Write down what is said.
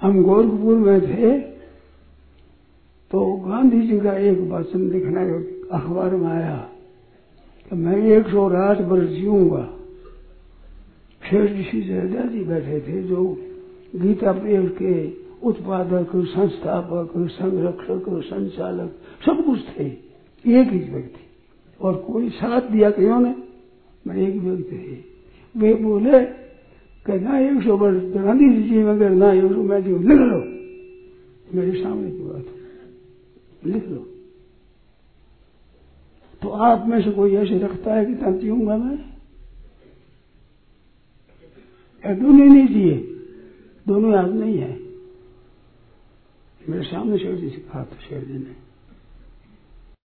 हम गोरखपुर में थे तो गांधी जी का एक वचन लिखना अखबार में आया कि मैं एक सौ आठ वर्ष जीऊँगा। ऋषि जयदा जी बैठे थे जो गीता प्रेम के उत्पादक, संस्थापक, संरक्षक, संचालक, सब कुछ थे। एक ही व्यक्ति। और कोई साथ दिया कि ने मैं एक व्यक्ति। थे वे बोले कि ना एक सौ वर्ष गांधी जी मगर ना एक सौ मैं लिख लो मेरे सामने की बात लिख लो तो आप में से कोई ऐसे रखता है कि तब जीऊँगा मैं दोनों नहीं दिए दोनों याद नहीं है मेरे सामने शेर जी से कहा था शेर जी ने